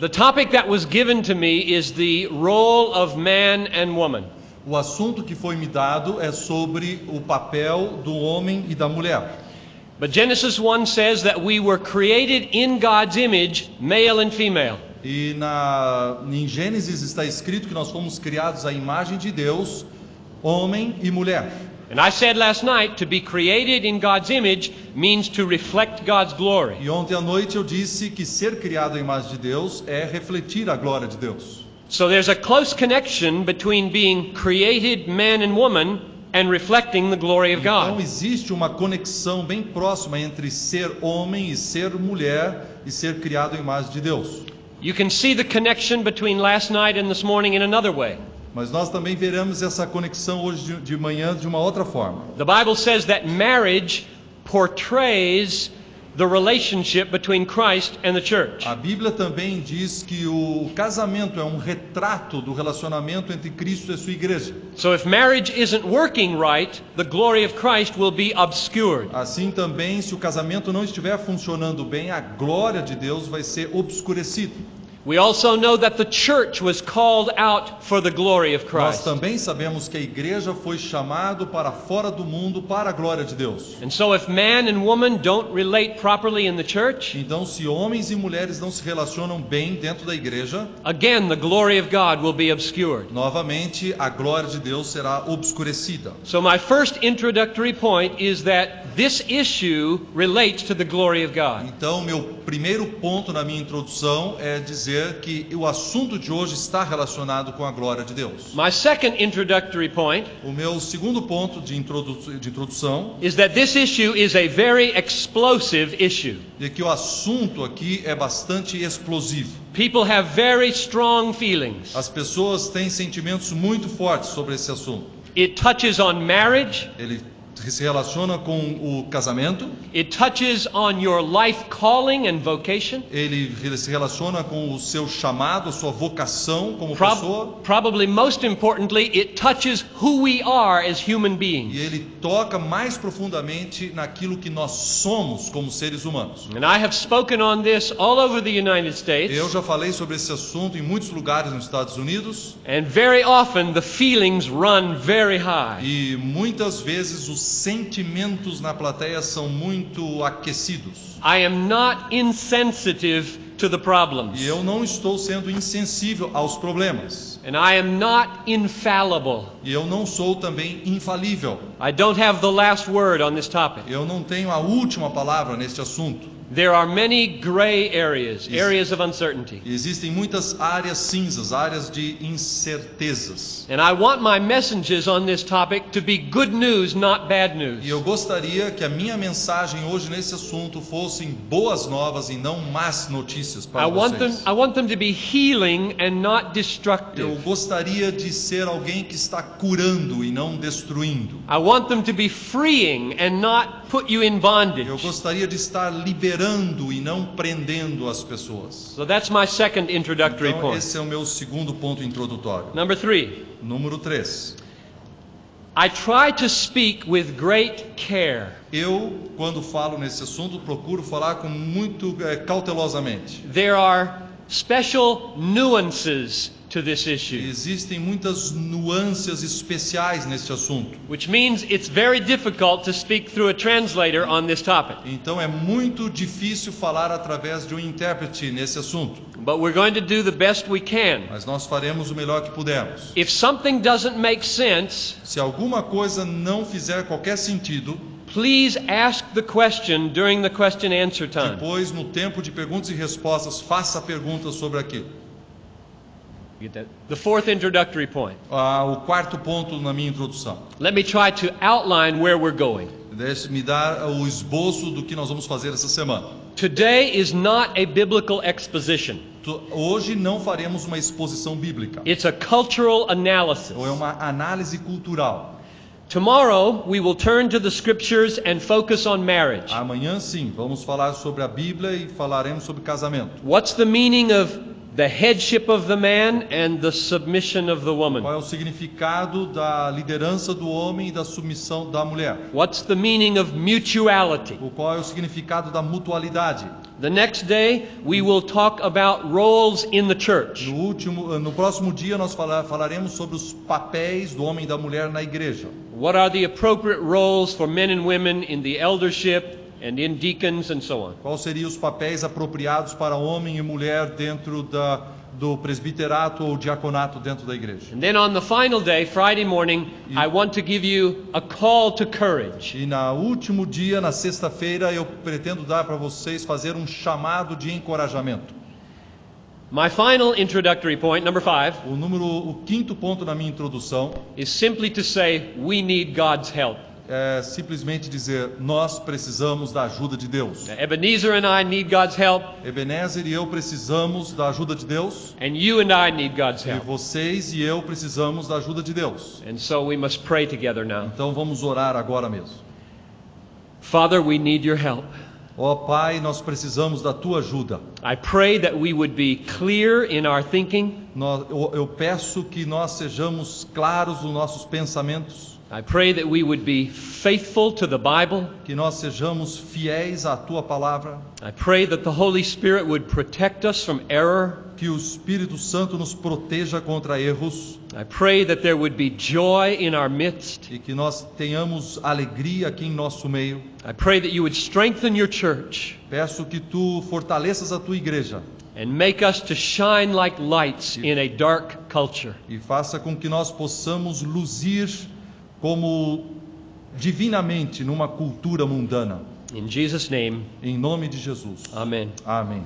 The topic that was given to me is the role of man and woman. O assunto que foi me dado é sobre o papel do homem e da mulher. But Genesis 1 says that we were created in God's image, male and female. E na, em Gênesis está escrito que nós fomos criados à imagem de Deus, homem e mulher. And I said last night to be created in God's image means to reflect God's glory. E ontem à noite eu disse que ser criado à imagem de Deus é refletir a glória de Deus. So there's a close connection between being created man and woman and reflecting the glory of Então God. existe uma conexão bem próxima entre ser homem e ser mulher e ser criado à imagem de Deus. You can see the connection between last night and this morning in another way. Mas nós também veremos essa conexão hoje de, de manhã de uma outra forma. The Bible says that marriage portrays the relationship between Christ and the church. A Bíblia também diz que o casamento é um retrato do relacionamento entre Cristo e sua igreja. So if marriage isn't working right, the glory of Christ will be obscured. Assim também, se o casamento não estiver funcionando bem, a glória de Deus vai ser obscurecida. We also know that the church was called out for the glory of Nós Christ. também sabemos que a igreja foi chamado para fora do mundo para a glória de Deus. And so if man and woman don't relate properly in the church, Então, se homens e mulheres não se relacionam bem dentro da igreja, again the glory of God will be obscured. novamente a glória de Deus será obscurecida. So my first introductory point is that this issue relates to the glory of God. Então, meu primeiro ponto na minha introdução é dizer que o assunto de hoje está relacionado com a glória de Deus. My second introductory point O meu segundo ponto de, introdu de introdução is that this issue is a very explosive issue. é que o assunto aqui é bastante explosivo. People have very strong feelings. As pessoas têm sentimentos muito fortes sobre esse assunto. It touches on marriage, Ele se relaciona com o casamento, it touches on your life calling and vocation. ele se relaciona com o seu chamado, a sua vocação como Prob- pessoa, probably most importantly, it touches who we are as human e beings. ele toca mais profundamente naquilo que nós somos como seres humanos. And I have spoken on this all over the United States, Eu já falei sobre esse assunto em muitos lugares nos Estados Unidos and very often the feelings run very high. e muitas vezes os sentimentos na plateia são muito aquecidos. I am not insensitive to the problems, E eu não estou sendo insensível aos problemas. and I am not infallible. E eu não sou também infalível. I don't have the last word on this topic. Eu não tenho a última palavra neste assunto. There are many gray areas, areas of uncertainty. Existem muitas áreas cinzas, áreas de incertezas. And I want my messages on this topic to be good news, not bad news. E eu gostaria que a minha mensagem hoje nesse assunto fossem boas novas e não más notícias I para want them vocês. I want them to be healing and not Eu destructive. gostaria de ser alguém que está curando e não destruindo. I want them to be freeing and not put you in Eu bondage. gostaria de estar liberando e não prendendo as pessoas. So that's my second introductory Então, point. esse é o meu segundo ponto introdutório. Number 3. Número 3. I try to speak with great care. Eu, quando falo nesse assunto, procuro falar com muito eh, cautelosamente. There are special nuances to this issue, Existem muitas nuances especiais neste assunto. which means it's very difficult to speak through a translator on this topic. Então é muito difícil falar através de um intérprete nesse assunto, But we're going to do the best we can. mas nós faremos o melhor que pudermos. If something doesn't make sense, Se alguma coisa não fizer qualquer sentido, please ask the question during the question answer time. depois no tempo de perguntas e respostas, faça perguntas sobre aquilo. You get that? The fourth introductory point. Ah, o quarto ponto na minha introdução. Let me try to outline where we're going. Deixe-me dar o esboço do que nós vamos fazer essa semana. Today is not a biblical exposition. Hoje não faremos uma exposição bíblica, It's a cultural analysis. ou é uma análise cultural. Tomorrow we will turn to the scriptures and focus on marriage. Amanhã sim, vamos falar sobre a Bíblia e falaremos sobre casamento. What's the meaning of the headship of the man and the submission of the woman. Qual é o significado da liderança do homem e da submissão da mulher? What's the meaning of mutuality? O qual é o significado da mutualidade? The next day, we will talk about roles in the church. No último, no próximo dia nós fala- falaremos sobre os papéis do homem e da mulher na igreja. What are the appropriate roles for men and women in the eldership and in deacons and so on? Quais seriam os papéis apropriados para homem e mulher dentro da, do presbiterato ou diaconato dentro da igreja? And then on the final day, Friday morning, I want to give you a call to courage. E na último dia, na sexta-feira, eu pretendo dar para vocês fazer um chamado de encorajamento. My final introductory point, number five, O número, o quinto ponto na minha introdução is simply to say we need God's help. É simplesmente dizer nós precisamos da ajuda de Deus. Ebenezer and I need God's help, Ebenezer e eu precisamos da ajuda de Deus. and you and I need God's E help. vocês e eu precisamos da ajuda de Deus. And so we must pray together now. Então vamos orar agora mesmo. Father, we need your help. Ó Pai, nós precisamos da tua ajuda. I pray that we would be clear in our thinking. Eu peço que nós sejamos claros nos nossos pensamentos, I pray that we would be faithful to the Bible. que nós sejamos fiéis à tua palavra, I pray that the Holy Spirit would protect us from error. que o Espírito Santo nos proteja contra erros I pray that there would be joy in our midst. e que nós tenhamos alegria aqui em nosso meio. I pray that you would strengthen your church Peço que tu fortaleças a tua igreja and make us to shine like lights in a dark culture. e faça com que nós possamos luzir como divinamente numa cultura mundana. In Jesus' name, Em nome de Jesus. amen. Amém.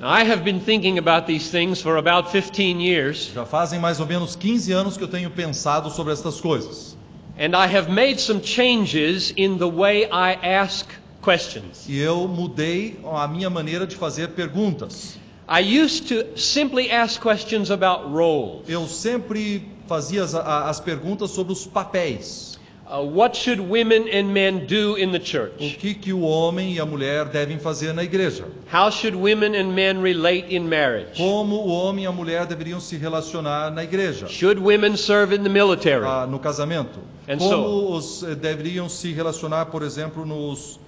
Now, I have been thinking about these things for about 15 years, Já fazem mais ou menos 15 anos que eu tenho pensado sobre estas coisas. and I have made some changes in the way I ask questions. E eu mudei a minha maneira de fazer perguntas. I used to simply ask questions about roles. Eu sempre fazia as, as perguntas sobre os papéis. Uh, what should women and men do in the O church? que, que o homem e a mulher devem fazer na igreja? How should women and men relate in marriage? Como o homem e a mulher deveriam se relacionar na igreja? Should women serve in the military? Ah, no casamento? And Como os eh, deveriam se relacionar, por exemplo, nos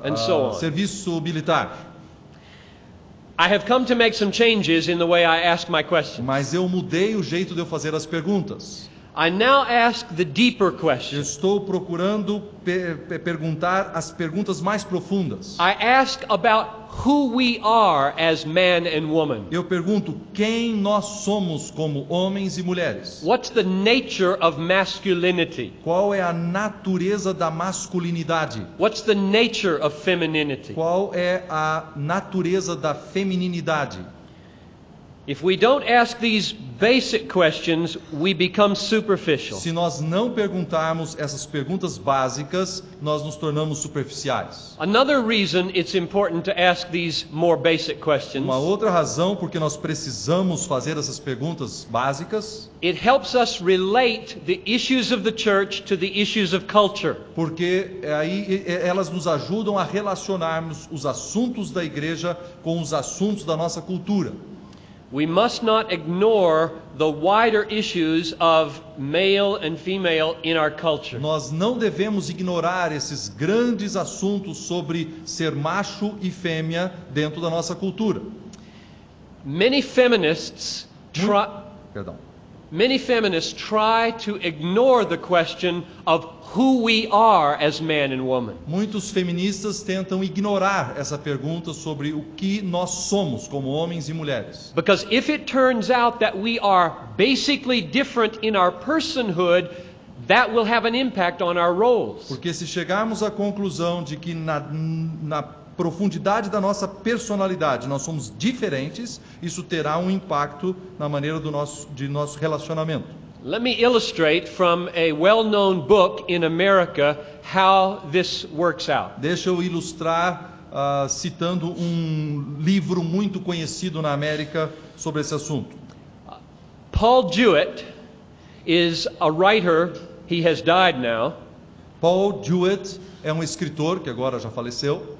ah, so on. serviço militar? Mas eu mudei o jeito de eu fazer as perguntas. I now ask the deeper estou procurando pe- pe- perguntar as perguntas mais profundas. I ask about who we are as man and woman. Eu pergunto quem nós somos como homens e mulheres. What's the nature of masculinity? Qual é a natureza da masculinidade? What's the nature of femininity? Qual é a natureza da femininidade? If we don't ask these basic questions, we become superficial. Se nós não perguntarmos essas perguntas básicas, nós nos tornamos superficiais. Another reason it's important to ask these more basic questions, Uma outra razão porque nós precisamos fazer essas perguntas básicas, it helps us relate the issues of the church to the issues of culture. porque aí e- elas nos ajudam a relacionarmos os assuntos da igreja com os assuntos da nossa cultura. We must not ignore the wider issues of male and female in our culture. Nós não devemos ignorar esses grandes assuntos sobre ser macho e fêmea dentro da nossa cultura. Many feminists try, Perdão. Many feminists try to ignore the question of who we are as man and woman. Muitos feministas tentam ignorar essa pergunta sobre o que nós somos como homens e mulheres. Because if it turns out that we are basically different in our personhood, that will have an impact on our roles. Porque se chegarmos à conclusão de que na, na profundidade da nossa personalidade nós somos diferentes, isso terá um impacto na maneira do nosso, de nosso relacionamento. Let me illustrate from a well known book in America how this works out. Deixa eu ilustrar ah, citando um livro muito conhecido na América sobre esse assunto. Paul Jewett is a writer, he has died now. Paul Jewett é um escritor que agora já faleceu.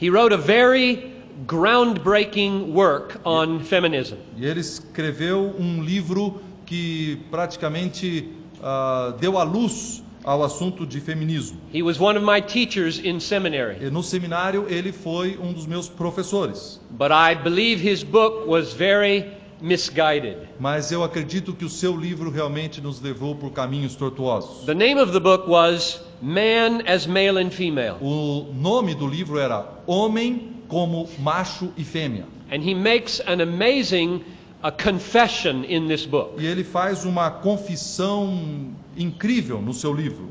He wrote a very groundbreaking work on feminism. E ele escreveu um livro que praticamente ah, deu à luz ao assunto de feminismo. He was one of my teachers in seminary, E no seminário ele foi um dos meus professores. but I believe his book was very misguided. Mas eu acredito que o seu livro realmente nos levou por caminhos tortuosos. The name of the book was Man as Male and Female, O nome do livro era Homem como Macho e Fêmea. and he makes an amazing uh, confession in this book. E ele faz uma confissão incrível no seu livro.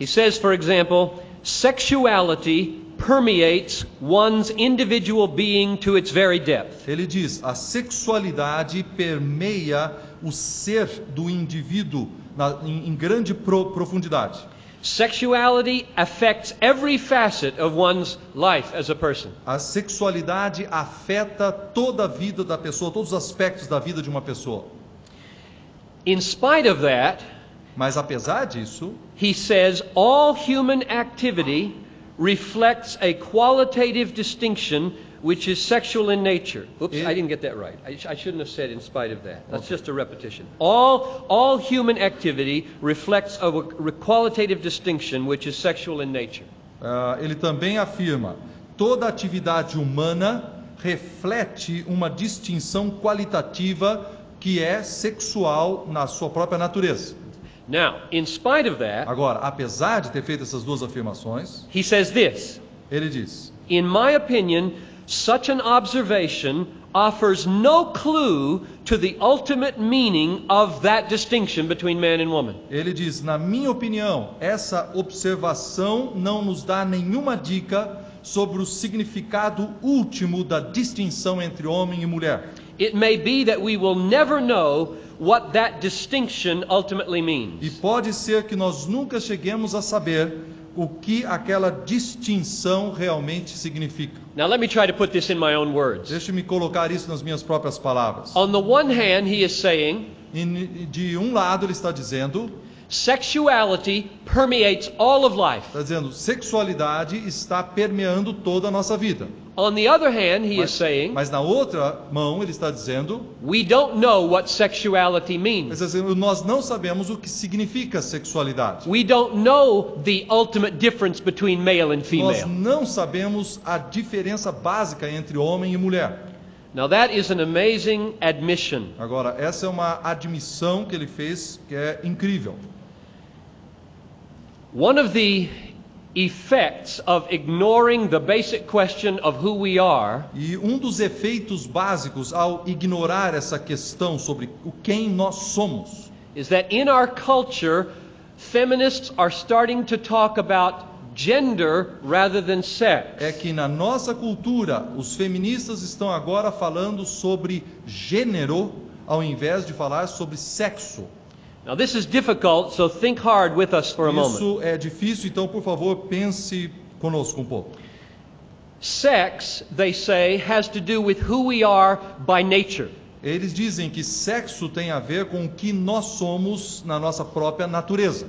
He says, for example, sexuality permeates one's individual being to its very depth. Ele diz: a sexualidade permeia o ser do indivíduo na- em, em grande pro- profundidade. Sexuality affects every facet of one's life as a person. A sexualidade afeta toda a vida da pessoa, todos os aspectos da vida de uma pessoa. In spite of that, Mas apesar disso, he says all human activity reflects a qualitative distinction which is sexual in nature. Oops, I didn't get that right. I, sh- I shouldn't have said in spite of that. That's just a repetition. All, all human activity reflects a, a qualitative distinction which is sexual in nature. ah, ele também afirma: toda atividade humana reflete uma distinção qualitativa que é sexual na sua própria natureza. Now, in spite of that, Agora, apesar de ter feito essas duas afirmações, he says this ele diz: In my opinion, such an observation offers no clue to the ultimate meaning of that distinction between man and woman. Ele diz: na minha opinião, essa observação não nos dá nenhuma dica sobre o significado último da distinção entre homem e mulher. It may be that we will never know what that distinction ultimately E means. pode ser que nós nunca cheguemos a saber o que aquela distinção realmente significa. Now, let me try to put this in my own words. Deixe-me colocar isso nas minhas próprias palavras. On the one hand, he is saying E de um lado, ele está dizendo, sexuality permeates all of life. está dizendo, sexualidade está permeando toda a nossa vida. On the other hand, he is Mas, saying mas na outra mão, ele está dizendo, we don't know what sexuality means. Mas, assim, nós não sabemos o que significa sexualidade. We don't know the ultimate difference between male and Nós female. não sabemos a diferença básica entre homem e mulher. Now, that is an amazing admission. Agora, essa é uma admissão que ele fez que é incrível. One of the effects of ignoring the basic question of who we are E um dos efeitos básicos ao ignorar essa questão sobre o quem nós somos is that in our culture, feminists are starting to talk about gender rather than sex. é que na nossa cultura os feministas estão agora falando sobre gênero ao invés de falar sobre sexo. Now, this is difficult, so think hard with us for a moment. Isso é difícil, então por favor pense conosco um pouco. Sex, they say, has to do with who we are by nature. Eles dizem que sexo tem a ver com o que nós somos na nossa própria natureza.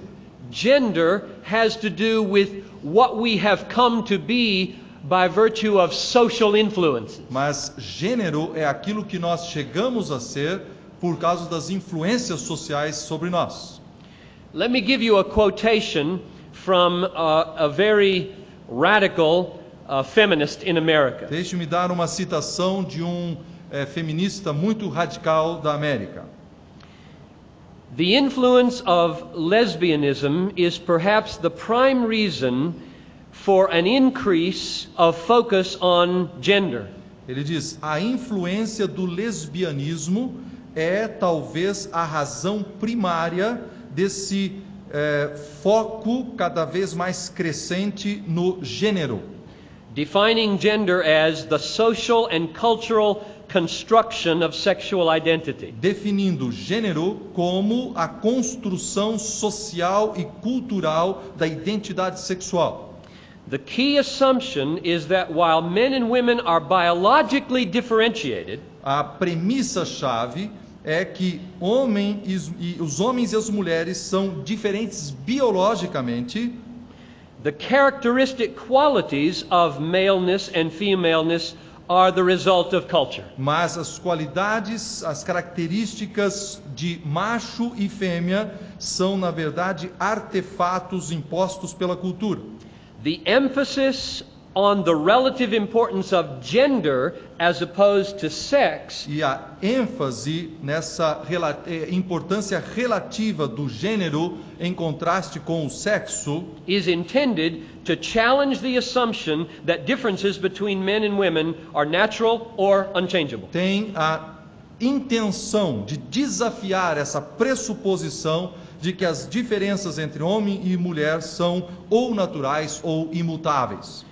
Gender has to do with what we have come to be by virtue of social influences. Mas gênero é aquilo que nós chegamos a ser por causa das influências sociais sobre nós. Let me give you a quotation from uh, a very radical uh, feminist in America. Deixe-me dar uma citação de um eh, feminista muito radical da América. The influence of lesbianism is perhaps the prime reason for an increase of focus on gender. Ele diz: a influência do lesbianismo é talvez a razão primária desse eh, foco cada vez mais crescente no gênero. defining gender as the social and cultural construction of sexual identity. definindo gênero como a construção social e cultural da identidade sexual. The key assumption is that while men and women are biologically differentiated, A premissa-chave é que homem e, os- e os homens e as mulheres são diferentes biologicamente, the characteristic qualities of maleness and femaleness are the result of culture. Mas as qualidades, as características de macho e fêmea são, na verdade, artefatos impostos pela cultura. The emphasis on the relative importance of gender as opposed to sex E a ênfase nessa rela- eh, importância relativa do gênero em contraste com o sexo is intended to challenge the assumption that differences between men and women are natural or unchangeable. tem a intenção de desafiar essa pressuposição de que as diferenças entre homem e mulher são ou naturais ou imutáveis.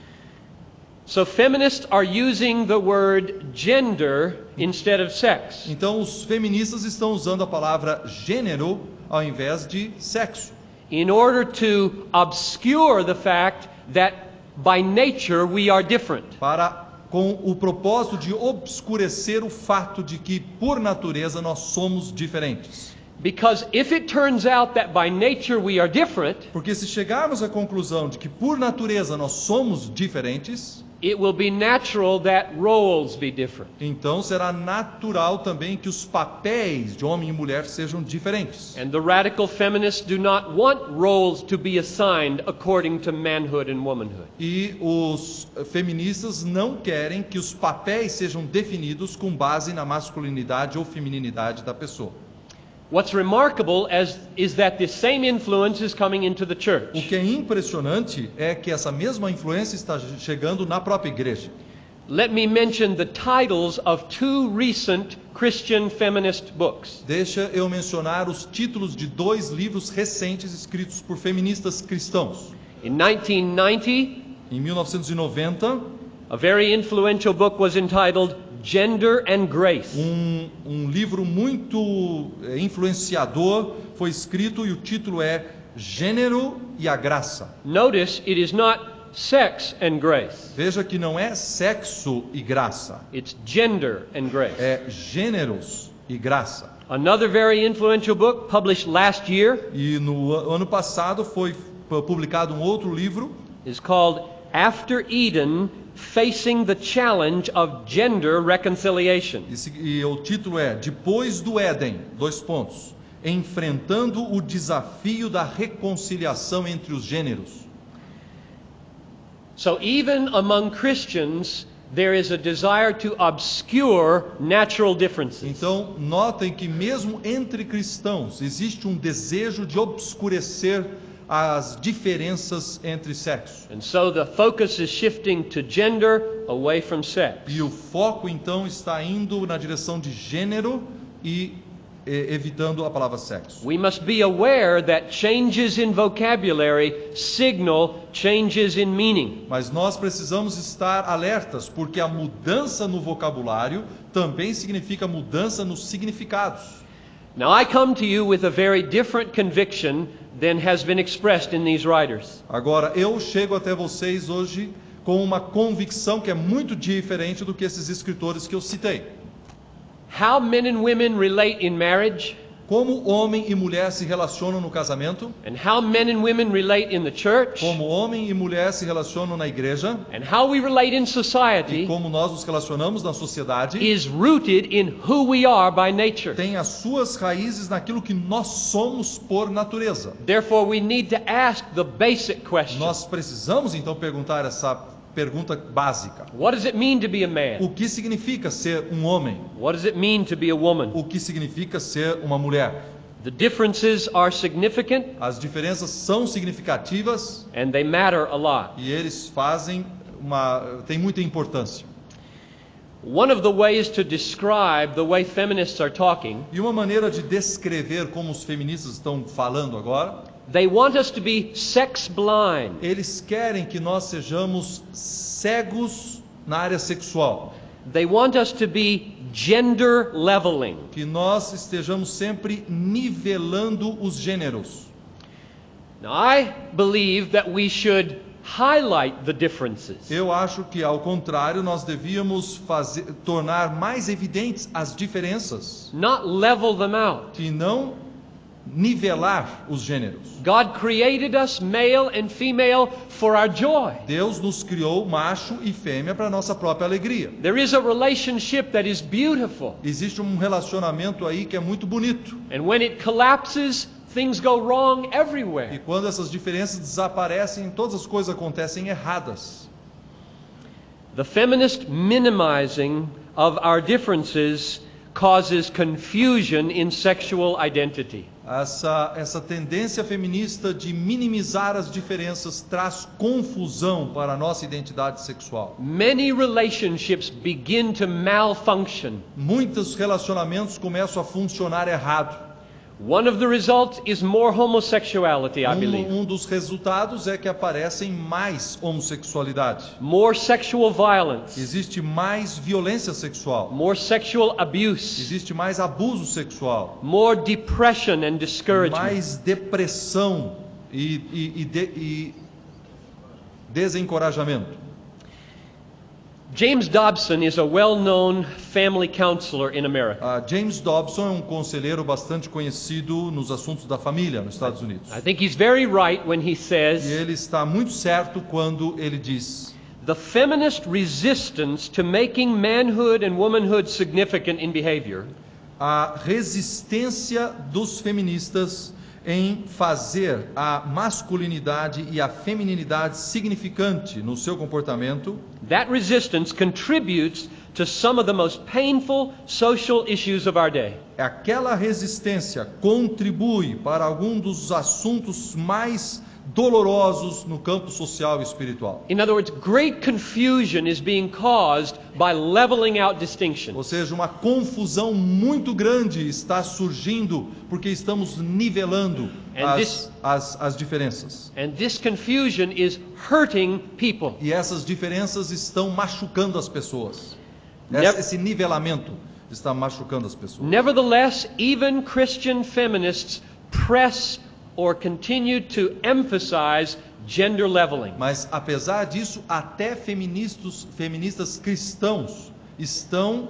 So feminists are using the word gender instead of sex. Então, os feministas estão usando a palavra gênero ao invés de sexo, in order to obscure the fact that by nature we are different. para com o propósito de obscurecer o fato de que, por natureza, nós somos diferentes. Because if it turns out that by nature we are different, Porque se chegarmos à conclusão de que, por natureza, nós somos diferentes, it will be natural that roles be different. então será natural também que os papéis de homem e mulher sejam diferentes. And the radical feminists do not want roles to be assigned according to manhood and womanhood. E os feministas não querem que os papéis sejam definidos com base na masculinidade ou feminilidade da pessoa. What's remarkable as, is that this same influence is coming into the O church. que é impressionante é que essa mesma influência está chegando na própria igreja. Let me mention the titles of two recent Christian feminist books. Deixa eu mencionar os títulos de dois livros recentes escritos por feministas cristãos. In 1990, Em 1990, a very influential book was entitled Gender and Grace. um, um livro muito eh, influenciador foi escrito e o título é Gênero e a Graça. Notice it is not sex and grace, Veja que não é sexo e graça, it's gender and grace. é gêneros e graça. Another very influential book published last year E no ano passado foi pu- publicado um outro livro is called After Eden Facing the Challenge of Gender Reconciliation. e, e o título é Depois do Éden, dois pontos, enfrentando o desafio da reconciliação entre os gêneros. So, even among Christians, there is a desire to obscure natural differences. Então, notem que mesmo entre cristãos existe um desejo de obscurecer as diferenças entre sexos. And so the focus is shifting to gender away from sex. E o foco então está indo na direção de gênero e eh, evitando a palavra sexo. We must be aware that changes in vocabulary signal changes in meaning. Mas nós precisamos estar alertas, porque a mudança no vocabulário também significa mudança nos significados. Now, I come to you with a very different conviction than has been expressed in these writers. Agora, eu chego até vocês hoje com uma convicção que é muito diferente do que esses escritores que eu citei. How men and women relate in marriage, Como homem e mulher se relacionam no casamento, and how men and women relate in the church, como homem e mulher se relacionam na igreja, and how we relate in e society como nós nos relacionamos na sociedade, is rooted in who we are by nature. tem as suas raízes naquilo que nós somos por natureza. Therefore, we need to ask the basic question. Nós precisamos então perguntar essa pergunta básica: What does it mean to be a man? O que significa ser um homem? What does it mean to be a woman? O que significa ser uma mulher? The differences are significant As diferenças são significativas and they matter a lot. e eles fazem uma tem muita importância. One of the ways to describe the way feminists are talking, E uma maneira de descrever como os feministas estão falando agora, they want us to be sex blind. eles querem que nós sejamos cegos na área sexual, They want us to be gender leveling. que nós estejamos sempre nivelando os gêneros. Now, I believe that we should highlight the differences. Eu acho que, ao contrário, nós devíamos fazer, tornar mais evidentes as diferenças not level them out. e não nivelar os gêneros. God created us male and female for our joy. Deus nos criou macho e fêmea para nossa própria alegria. There is a relationship that is beautiful. Existe um relacionamento aí que é muito bonito. And when it collapses, things go wrong E everywhere. quando essas diferenças desaparecem, todas as coisas acontecem erradas. The feminist minimizing of our differences causes confusion in sexual identity. Essa, essa tendência feminista de minimizar as diferenças traz confusão para a nossa identidade sexual. Many relationships begin to malfunction. Muitos relacionamentos começam a funcionar errado. One of the results is more homosexuality, I believe. Um, um dos resultados é que aparecem mais homossexualidade. More sexual violence, Existe mais violência sexual. more sexual abuse, Existe mais abuso sexual. more depression and discouragement. Mais depressão e, e- e de- e desencorajamento. James Dobson is a well known family counselor in America. Ah, James Dobson é um conselheiro bastante conhecido nos assuntos da família nos Estados Unidos. I think he's very right when he E says ele está muito certo quando ele diz: the feminist resistance to making manhood and womanhood significant in behavior a resistência dos feministas em fazer a masculinidade e a feminilidade significante no seu comportamento, That resistance contributes to some of the most painful social issues of our day. aquela resistência contribui para algum dos assuntos mais dolorosos no campo social e espiritual. In other words, great confusion is being caused by leveling out Ou distinctions. seja, uma confusão muito grande está surgindo porque estamos nivelando And as, this- as, as diferenças. And this confusion is hurting people. E essas diferenças estão machucando as pessoas. Esse nivelamento está machucando as pessoas. Nevertheless, even Christian feminists press or continue to emphasize gender leveling. Mas apesar disso, até feministas, feministas cristãos estão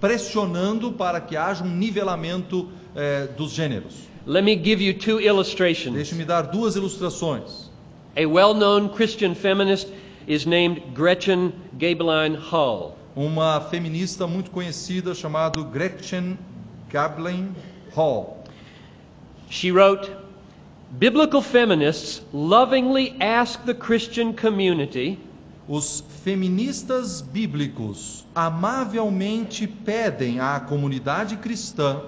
pressionando para que haja um nivelamento eh, dos gêneros. Let me give you two illustrations. Deixe-me dar duas ilustrações. A well known Christian feminist is named Gretchen Gabeline. Uma feminista muito conhecida chamada Gretchen Gablin Hall. She wrote Biblical feminists lovingly ask the Christian community Os feministas bíblicos amavelmente pedem à comunidade cristã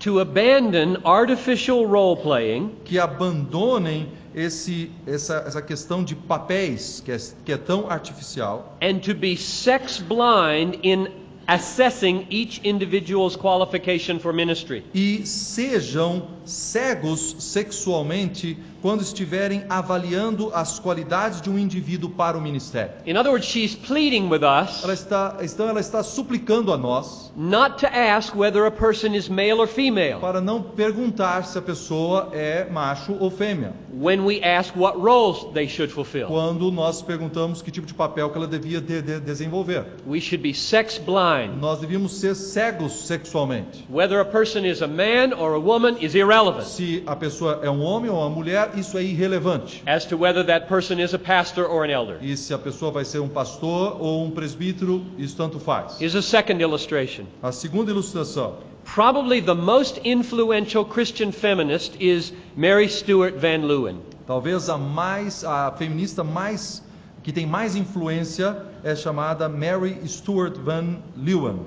to abandon artificial role playing que abandonem esse, essa, essa questão de papéis que é, que é tão artificial and to be sex blind in assessing each individual's qualification for ministry. e sejam cegos sexualmente quando estiverem avaliando as qualidades de um indivíduo para o ministério. In other words, she's pleading with us Ela está, então ela está suplicando a nós not to ask whether a person is male or female para não perguntar se a pessoa é macho ou fêmea, when we ask what roles they should fulfill. quando nós perguntamos que tipo de papel que ela devia de- de- desenvolver. We should be sex blind. Nós devíamos ser cegos sexualmente. Whether a person is a man or a woman is irrelevant Se a pessoa é um homem ou uma mulher, isso é irrelevante. as to whether that person is a pastor or an elder. E se a pessoa vai ser um pastor ou um presbítero, isso tanto faz. Here's a second illustration. A segunda ilustração. Probably the most influential Christian feminist is Mary Stuart Van Leeuwen. Talvez a mais a feminista mais que tem mais influência é chamada Mary Stuart Van Leeuwen.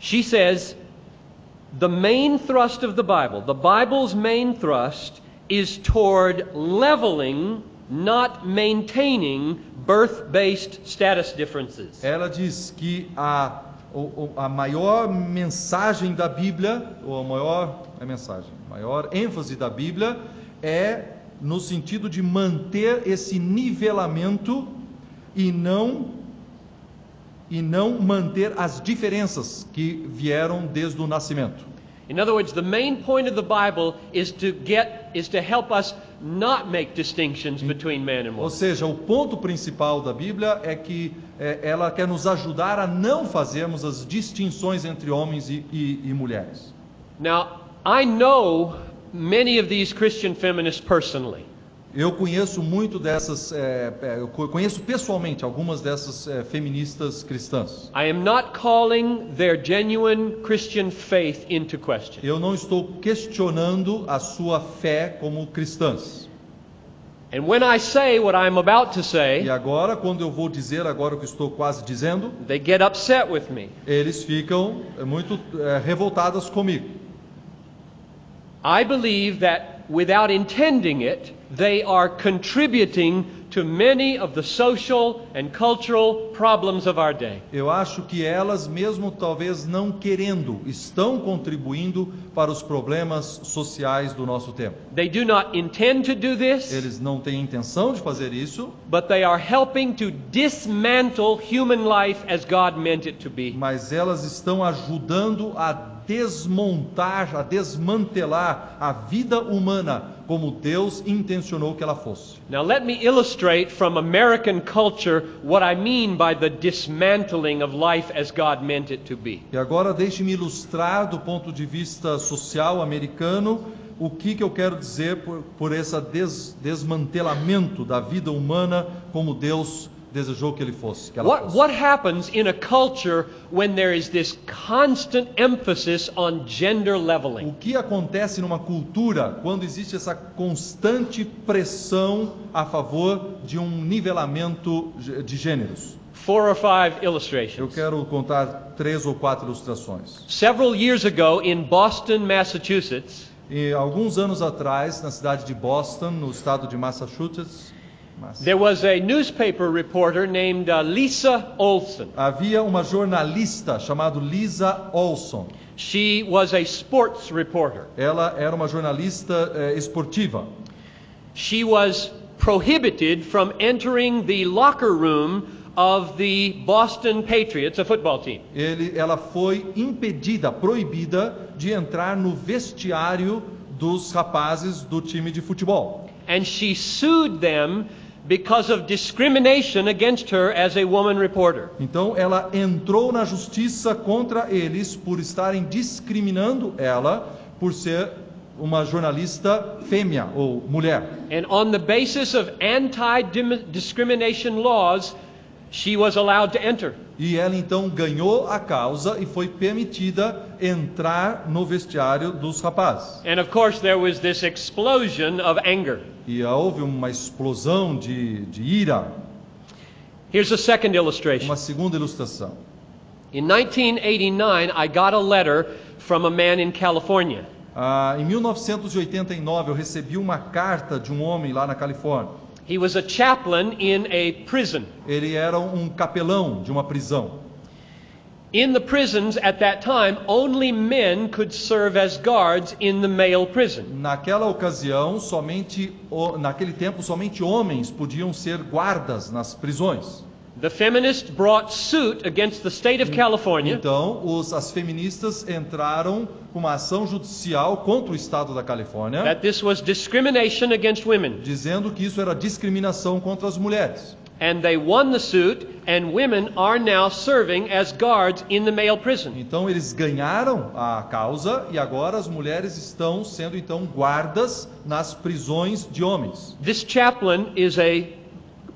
She says the main thrust of the Bible, the Bible's main thrust, is toward leveling, not maintaining birth based status differences. Ela diz que a, a maior mensagem da Bíblia, ou a maior é mensagem, maior ênfase da Bíblia é no sentido de manter esse nivelamento e não e não manter as diferenças que vieram desde o nascimento. In other words, the main point of the Bible is to get is to help us not make distinctions between man and Ou woman. seja, o ponto principal da Bíblia é que é, ela quer nos ajudar a não fazermos as distinções entre homens e, e- e mulheres. Now, I know many of these Christian feminists personally. Eu conheço muito dessas, é, eu co- conheço pessoalmente algumas dessas é, feministas cristãs. I am not calling their genuine Christian faith into question. Eu não estou questionando a sua fé como cristãs. And when I say what I'm about to E say, agora, quando eu vou dizer agora o que estou quase dizendo, they get upset with me. eles ficam é, muito é, revoltadas comigo. I believe that without intending it, they are contributing to many of the social and cultural problems of our day. Eu acho que elas, mesmo talvez não querendo, estão contribuindo para os problemas sociais do nosso tempo. They do not intend to do this, Eles não têm intenção de fazer isso, but they are helping to dismantle human life as God meant it to be. mas elas estão ajudando a desmontar, a desmantelar a vida humana como Deus intencionou que ela fosse. Now, let me illustrate from American culture what I mean by the dismantling of life as God meant it to be. E agora deixe-me ilustrar do ponto de vista social americano o que, que eu quero dizer por, por esse des, desmantelamento da vida humana como Deus desejou que ele fosse. Que ela What, fosse. what happens in a culture when there is this constant emphasis on gender leveling? O que acontece numa cultura quando existe essa constante pressão a favor de um nivelamento de gêneros? Four or five Eu illustrations. quero contar três ou quatro ilustrações. Several years ago in Boston, Massachusetts, E alguns anos atrás, na cidade de Boston, no estado de Massachusetts, There was a newspaper reporter named uh, Lisa Olson. havia uma jornalista chamada Lisa Olson. She was a sports reporter. Ela era uma jornalista eh, esportiva. She was prohibited from entering the locker room of the Boston Patriots, a football team. Ele, ela foi impedida, proibida de entrar no vestiário dos rapazes do time de futebol. And she sued them because of discrimination against her as a woman reporter. Então ela entrou na justiça contra eles por estarem discriminando ela por ser uma jornalista fêmea ou mulher. And on the basis of anti discrimination laws, she was allowed to enter. E ela então ganhou a causa e foi permitida entrar no vestiário dos rapazes. And of course, there was this explosion of anger. E houve uma explosão de, de ira. Here's a second illustration. Uma segunda ilustração. In 1989, I got a letter from a man in California. Ah, em 1989 eu recebi uma carta de um homem lá na Califórnia. He was a chaplain in a prison. Ele era um capelão de uma prisão. In the prisons at that time, only men could serve as guards in the male prison. Naquela ocasião, somente naquele tempo somente homens podiam ser guardas nas prisões. The feminists brought suit against the state of California Então, os, as feministas entraram com uma ação judicial contra o estado da Califórnia, that this was discrimination against women. dizendo que isso era discriminação contra as mulheres. And they won the suit, and women are now serving as guards in the male prison. Então eles ganharam a causa e agora as mulheres estão sendo então guardas nas prisões de homens. This chaplain is a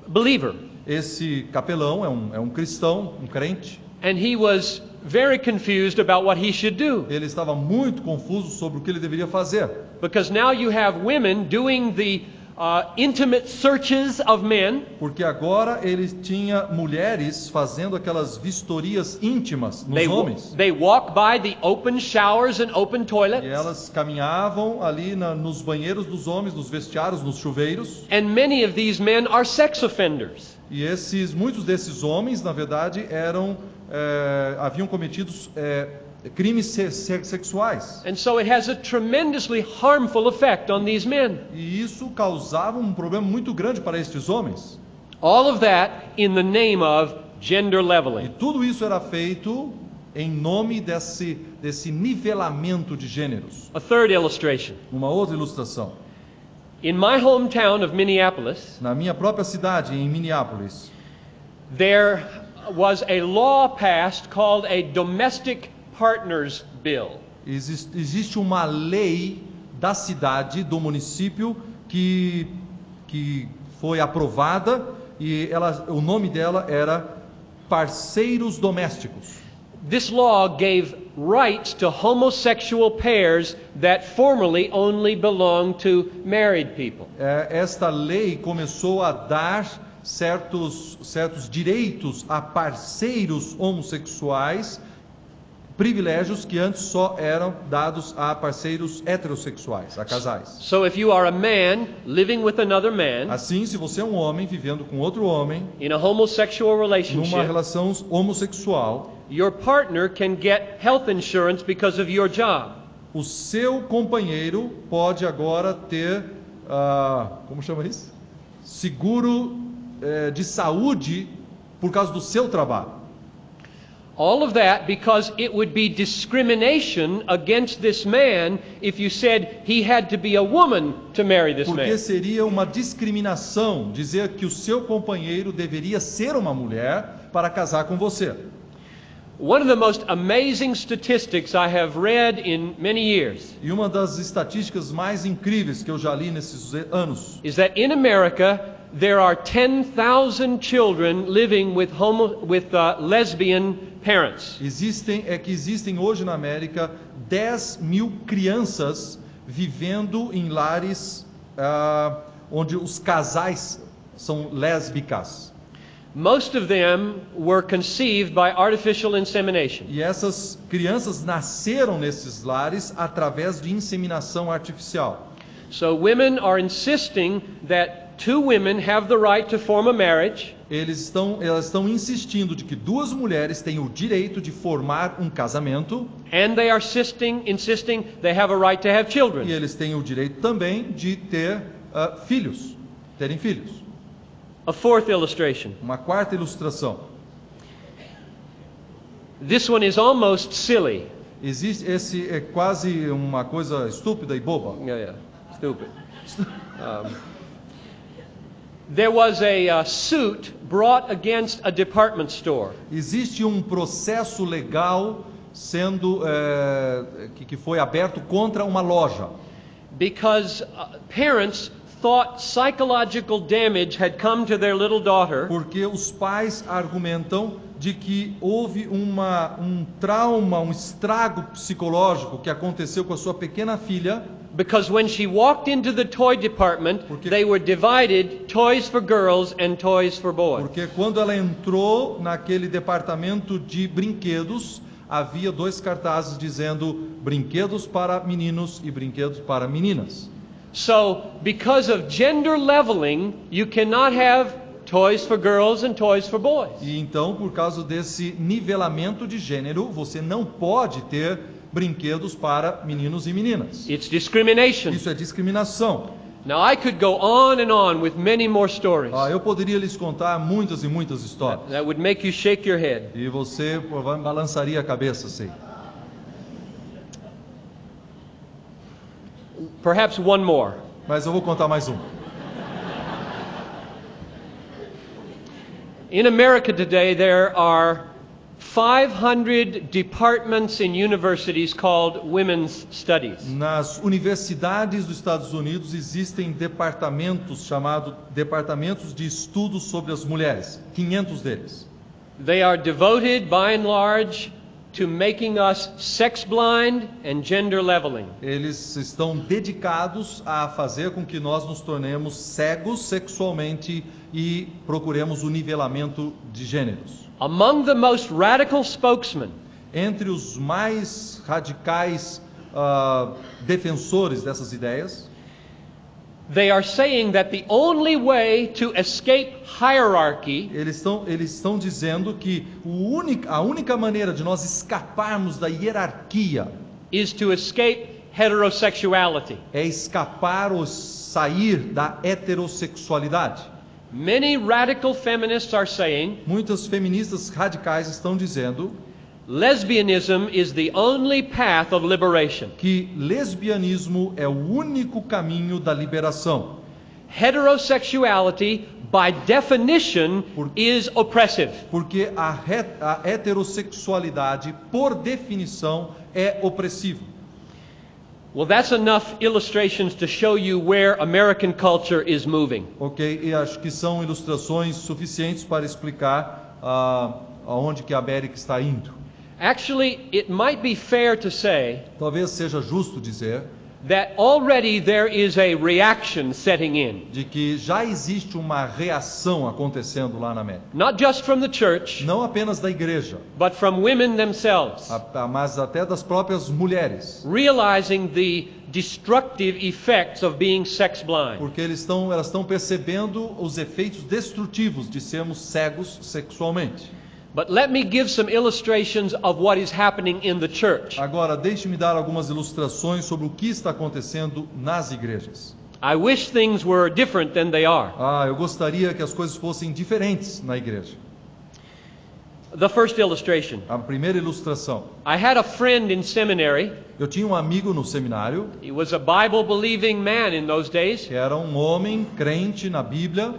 believer, Esse capelão é um, é um cristão, um crente. and he was very confused about what he should do. Ele estava muito confuso sobre o que ele deveria fazer, Because now you have women doing the uh, intimate searches of men, porque agora ele tinha mulheres fazendo aquelas vistorias íntimas nos they, homens. they walk by the open showers and open E toilets, elas caminhavam ali na- nos banheiros dos homens, nos vestiários, nos chuveiros. and many of these men are sex offenders. E esses, muitos desses homens, na verdade, eram eh, haviam cometido eh, crimes se- se- sexuais. And so it has a tremendously harmful effect on these men. E isso causava um problema muito grande para estes homens. All of that in the name of gender E leveling. tudo isso era feito em nome desse, desse nivelamento de gêneros. A third illustration. Uma outra ilustração. In my hometown of Minneapolis, Na minha própria cidade, em Minneapolis, there was a law passed called a domestic partners bill. exis- existe uma lei da cidade, do município que, que foi aprovada e ela, o nome dela era Parceiros Domésticos. This law gave rights to homosexual pairs that formerly only belonged to married people. É, esta lei começou a dar certos, certos direitos a parceiros homossexuais, privilégios que antes só eram dados a parceiros heterossexuais, a casais. So if you are a man living with another man Assim, se você é um homem vivendo com outro homem, in a homosexual numa relationship, relação homossexual, your partner can get health insurance because of your job. o seu companheiro pode agora ter, ah, como chama isso? Seguro eh, de saúde por causa do seu trabalho. All of that because it would be discrimination against this man if you said he had to be a woman to marry this Porque man. seria uma discriminação dizer que o seu companheiro deveria ser uma mulher para casar com você. One of the most amazing statistics I have read in many years E uma das estatísticas mais incríveis que eu já li nesses anos is that in America there are 10,000 children living with homo with uh, lesbian parents. existem é que existem hoje na América 10 mil crianças vivendo em lares ah, onde os casais são lésbicas. Most of them were conceived by artificial insemination. E essas crianças nasceram nesses lares através de inseminação artificial. So women are insisting that two women have the right to form a marriage Eles estão, elas estão insistindo de que duas mulheres têm o direito de formar um casamento and they are insisting insisting they have a right to have e children. eles têm o direito também de ter ah, filhos, terem filhos. A fourth illustration. Uma quarta ilustração. This one is almost silly. Existe esse é quase uma coisa estúpida e boba. Yeah, yeah. Stupid. Um, there was a uh, suit brought against a department store. Existe um processo legal sendo eh, que, que foi aberto contra uma loja, because uh, parents thought psychological damage had come to their little daughter. Porque os pais argumentam de que houve uma, um trauma, um estrago psicológico que aconteceu com a sua pequena filha, because when she walked into the toy department Porque- they were divided toys for girls and toys for boys. porque quando ela entrou naquele departamento de brinquedos, havia dois cartazes dizendo brinquedos para meninos e brinquedos para meninas. So because of gender leveling you cannot have toys for girls and toys for boys E então, por causa desse nivelamento de gênero, você não pode ter brinquedos para meninos e meninas. it's discrimination Isso é discriminação. now i could go on and on with many more stories Ah, eu poderia lhes contar muitas e muitas histórias. that would make you shake your head E você balançaria a cabeça, sei. Perhaps one more Mas eu vou contar mais um. In America today, there are 500 departments in universities called women's studies. Nas universidades dos Estados Unidos existem departamentos chamados Departamentos de Estudos sobre as Mulheres, 500 deles. They are devoted, by and large, to making us sex blind and gender leveling. Eles estão dedicados a fazer com que nós nos tornemos cegos sexualmente e procuremos o nivelamento de gêneros. Among the most radical spokesmen Entre os mais radicais ah, defensores dessas ideias, They are saying that the only way to escape hierarchy eles estão, eles estão dizendo que o única, a única maneira de nós escaparmos da hierarquia is to escape heterosexuality. é escapar ou sair da heterossexualidade. Many radical feminists are saying Muitas feministas radicais estão dizendo lesbianism is the only path of liberation. que lesbianismo é o único caminho da liberação, Heterosexuality, by definition, Por- is oppressive. porque a, he- a heterossexualidade, por definição, é opressivo. Well, that's enough illustrations to show you where American culture is moving. Ok? E acho que são ilustrações suficientes para explicar ah, aonde que a América está indo. Actually, it might be fair to say Talvez seja justo dizer that already there is a reaction setting in, de que já existe uma reação acontecendo lá na América. not just from the church, Não apenas da igreja, but from women themselves, a- a- mas até das próprias mulheres. realizing the destructive effects of being sex blind. Porque eles estão, elas estão percebendo os efeitos destrutivos de sermos cegos sexualmente. But let me give some illustrations of what is happening in the church. Agora, deixe-me dar algumas ilustrações sobre o que está acontecendo nas igrejas. I wish things were different than they are. Ah, eu gostaria que as coisas fossem diferentes na igreja. The first illustration A primeira ilustração. I had a friend in seminary. Eu tinha um amigo no seminário He was a Bible believing man in those days. que era um homem crente na Bíblia,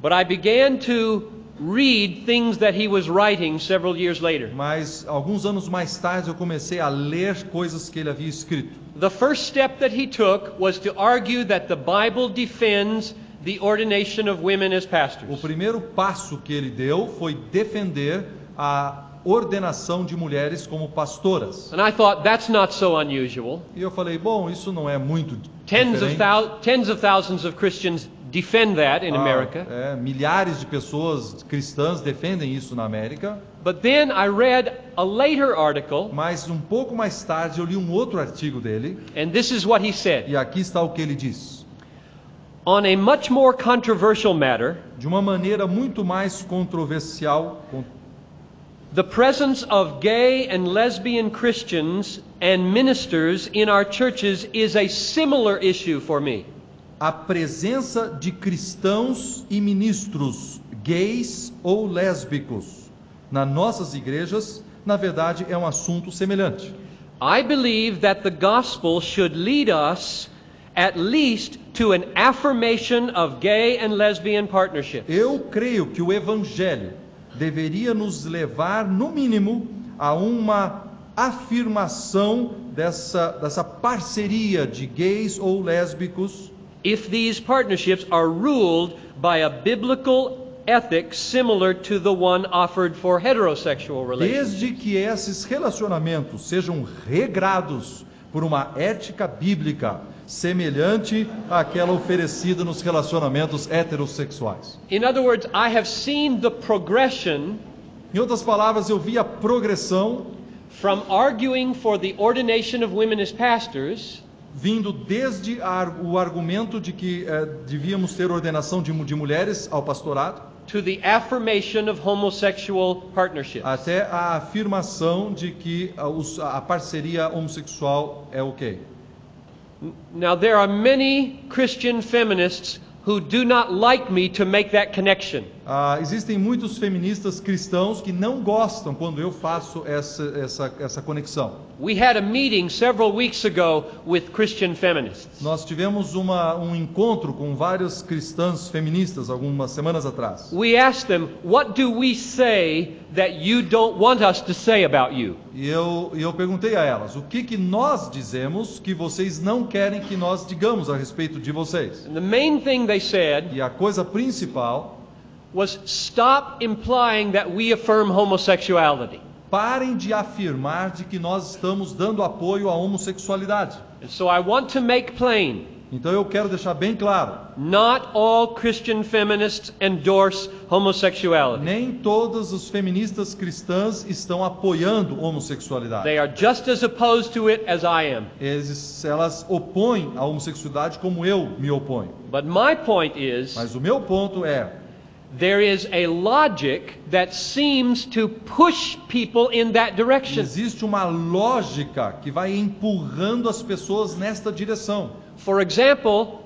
But I began to read things that he was writing several years later. mas alguns anos mais tarde eu comecei a ler coisas que ele havia escrito. The first step that he took was to argue that the Bible defends the ordination of women as O pastors. primeiro passo que ele deu foi defender a ordenação de mulheres como pastoras. And I thought that's not so unusual. E eu falei, bom, isso não é muito tens of thousands of Christians defend that in Ah, America. é, milhares de pessoas cristãs defendem isso na América. But then I read a later article, Mas um pouco mais tarde eu li um outro artigo dele and this is what he said. e aqui está o que ele diz. On a much more controversial matter, De uma maneira muito mais controversial, con- the presence of gay and lesbian Christians and ministers in our churches is a similar issue for me. A presença de cristãos e ministros gays ou lésbicos nas nossas igrejas, na verdade, é um assunto semelhante. I believe that the gospel should lead us at least to an affirmation of gay and lesbian. Eu creio que o evangelho deveria nos levar, no mínimo, a uma afirmação dessa, dessa parceria de gays ou lésbicos if these partnerships are ruled by a biblical ethic similar to the one offered for heterosexual relations. desde que esses relacionamentos sejam regrados por uma ética bíblica semelhante àquela oferecida nos relacionamentos heterossexuais. In other words, I have seen the progression Em outras palavras, eu vi a progressão from arguing for the ordination of women as pastors vindo desde a- o argumento de que eh, devíamos ter ordenação de, de mulheres ao pastorado, to the affirmation of homosexual partnerships. até a afirmação de que a, os- a parceria homossexual é ok. Now, there are many Christian feminists who do not like me to make that connection. Ah, existem muitos feministas cristãos que não gostam quando eu faço essa, essa, essa conexão. We had a meeting several weeks ago with Christian feminists. Nós tivemos uma, um encontro com vários cristãs feministas algumas semanas atrás. We asked them, What do we say that you don't want us to say about you? E eu, eu perguntei a elas: o que, que nós dizemos que vocês não querem que nós digamos a respeito de vocês? And the main thing they said E a coisa principal, was stop implying that we affirm homosexuality. Parem de afirmar de que nós estamos dando apoio à homossexualidade. So I want to make plain Então eu quero deixar bem claro: not all Christian feminists endorse homosexuality. nem todas as feministas cristãs estão apoiando homossexualidade. They are just as opposed to it as I am. Eles, elas opõem a homossexualidade como eu me oponho. But my point is Mas o meu ponto é: there is a logic that seems to push people in that direction. existe uma lógica que vai empurrando as pessoas nesta direção. For example,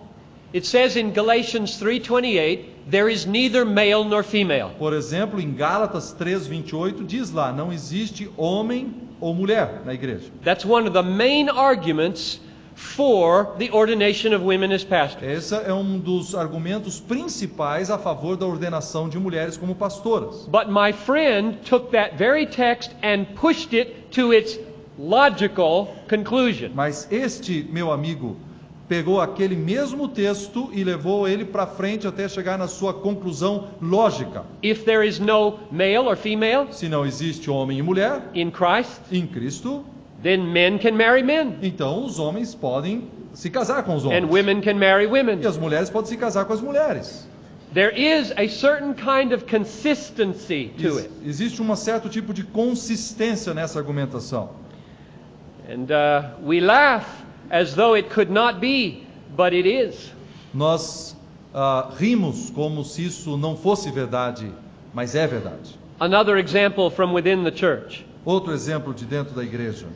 it says in Galatians 3:28, there is neither male nor female. Por exemplo, em Gálatas 3:28 diz lá: não existe homem ou mulher na igreja. That's one of the main arguments for the ordination of women as pastors. Esse é um dos argumentos principais a favor da ordenação de mulheres como pastoras. But my friend took that very text and pushed it to its logical conclusion. Mas este meu amigo pegou aquele mesmo texto e levou ele para frente até chegar na sua conclusão lógica. If there is no male or female Se não existe homem e mulher in Christ, em Cristo, then men can marry men então os homens podem se casar com os and homens. women can marry women. E as mulheres podem se casar com as mulheres. There is a certain kind of consistency to it. existe um certo tipo de consistência nessa argumentação. And uh, we laugh as though it could not be, but it is. Nós ah, rimos como se isso não fosse verdade, mas é verdade. Another example from within the church. Outro exemplo de dentro da igreja.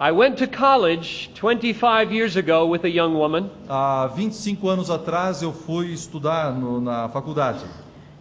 I went to college 25 years ago with a young woman. Há 25 anos atrás eu fui estudar no- na faculdade.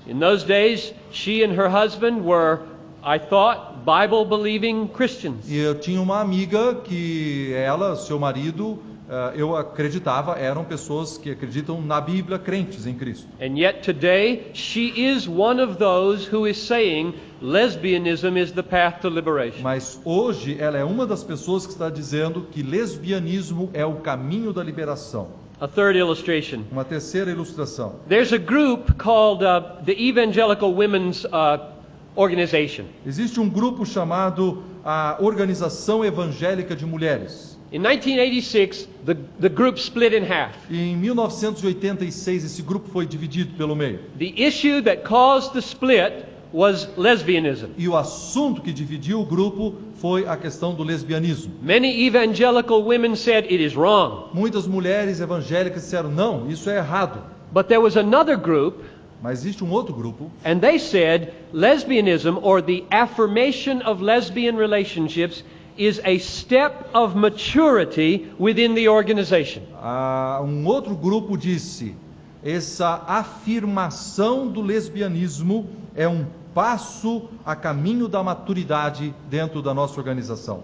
In those days, she and her husband were, I thought, Bible believing Christians. E eu tinha uma amiga que ela, seu marido, ah, eu acreditava, eram pessoas que acreditam na Bíblia, crentes em Cristo. And yet today, she is one of those who is saying lesbianism is the path to liberation. Mas hoje ela é uma das pessoas que está dizendo que lesbianismo é o caminho da liberação. A third illustration. Uma terceira ilustração. There's a group called uh, the Evangelical Women's uh, Organization. Existe um grupo chamado a Organização Evangélica de Mulheres. In 1986, the, the group split in half. Em 1986 esse grupo foi dividido pelo meio. The issue that caused the split was lesbianism. E o assunto que dividiu o grupo foi a questão do lesbianismo. Many evangelical women said it is wrong. Muitas mulheres evangélicas disseram: não, isso é errado. But there was another group, Mas existe um outro grupo and they said lesbianism or the affirmation of lesbian relationships is a step of maturity within the organization. Ah, um outro grupo disse: essa afirmação do lesbianismo é um passo a caminho da maturidade dentro da nossa organização.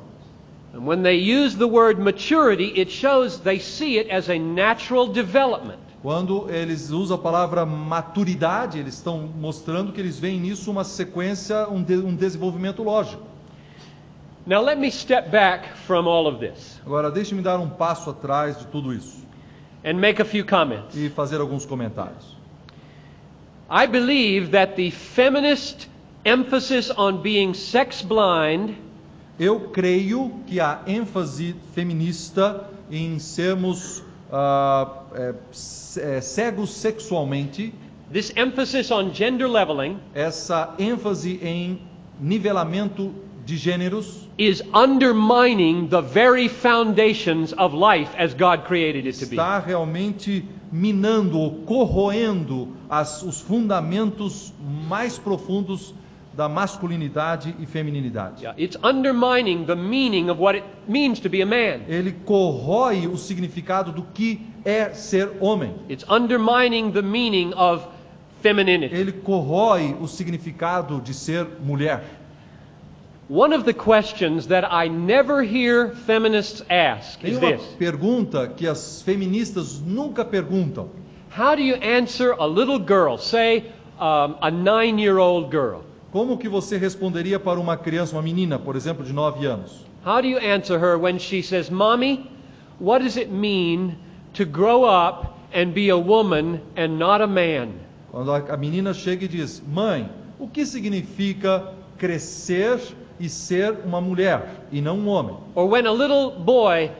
And when they use the word maturity, it shows they see it as a natural development. Quando eles usam a palavra maturidade, eles estão mostrando que eles veem nisso uma sequência, um, de- um desenvolvimento lógico. Now let me step back from all of this Agora, deixe-me dar um passo atrás de tudo isso and make a few comments. e fazer alguns comentários. I believe that the feminist emphasis on being sex blind Eu creio que a ênfase feminista em sermos c- é, cegos sexualmente, This emphasis on gender leveling essa ênfase em nivelamento de gêneros, is undermining the very foundations of life as God created it to be. está realmente minando ou corroendo as- os fundamentos mais profundos da masculinidade e feminilidade. Yeah, it's undermining the meaning of what it means to be a man. Ele corrói o significado do que é ser homem. It's undermining the meaning of femininity. Ele corrói o significado de ser mulher. One of the questions that I never hear feminists ask is this pergunta que as feministas nunca perguntam. How do you answer a little girl, say um, a nine year old girl? Como que você responderia para uma criança, uma menina, por exemplo, de 9 anos? How do you answer her when she says, Mommy, what does it mean to grow up and be a woman and not a man? Quando a menina chega e diz: "Mãe, o que significa crescer e ser uma mulher e não um homem?" Or when a little boy,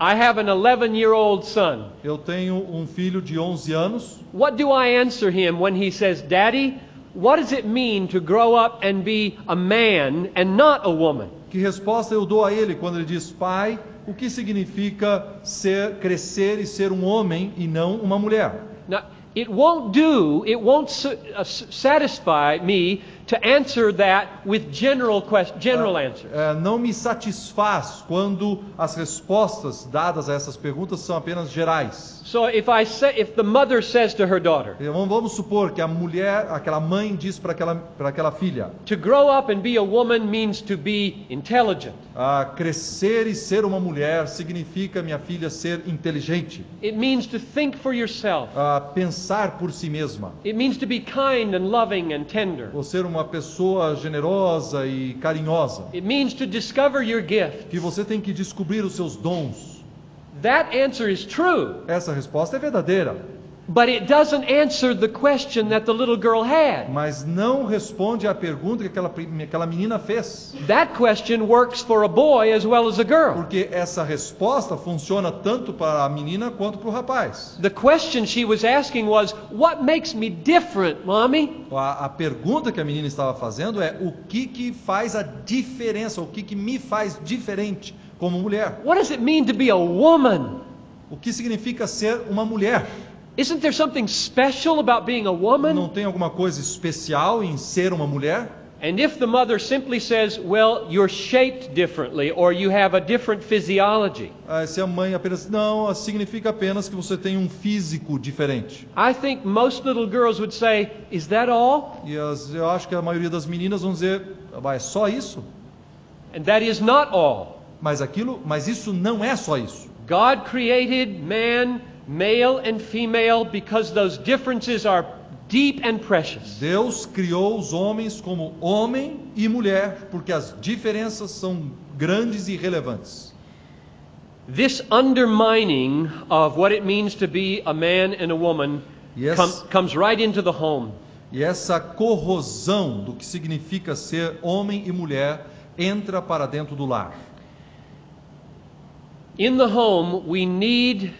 I have an 11 year old son, Eu tenho um filho de 11 anos. what do I answer him when he says, Daddy, what does it mean to grow up and be a man and not a woman? Que resposta eu dou a ele quando ele diz: "Pai, o que significa ser crescer e ser um homem e não uma mulher?" Now, it won't do, it won't uh, satisfy me to answer that with general, quest- general answers. É, não me satisfaz quando as respostas dadas a essas perguntas são apenas gerais. So if I say, if the mother says to her daughter, Vamos vamos supor que a mulher, aquela mãe diz para aquela, para aquela filha: to grow up and be a woman means to be intelligent. ah, crescer e ser uma mulher significa, minha filha, ser inteligente, It means to think for yourself. ah, pensar por si mesma, It means to be kind and loving and tender. ou ser uma uma pessoa generosa e carinhosa, It means to discover your gift. que você tem que descobrir os seus dons. That answer is true, Essa resposta é verdadeira, but it doesn't answer the question that the little girl had. mas não responde à pergunta que aquela, aquela menina fez. That question works for a boy as well as a girl. Porque essa resposta funciona tanto para a menina quanto para o rapaz. The question she was asking was, What makes me different, mommy? A, a pergunta que a menina estava fazendo é o que, que faz a diferença, o que, que me faz diferente como mulher. What does it mean to be a woman? O que significa ser uma mulher? Isn't there something special about being a woman? Não tem alguma coisa especial em ser uma mulher? And if the mother simply says, Well, you're shaped differently, or you have a different physiology, Ah, se a mãe apenas. Não, significa apenas que você tem um físico diferente. I think most little girls would say, Is that all? E as- eu acho que a maioria das meninas vão dizer, "Ah, é só isso? And that is not all. Mas aquilo, mas isso não é só isso. God created man, male and female, because those differences are deep and precious. Deus criou os homens como homem e mulher, porque as diferenças são grandes e relevantes. This undermining of what it means to be a man and a woman Yes. com- comes right into the home. E essa corrosão do que significa ser homem e mulher entra para dentro do lar. In the home, we need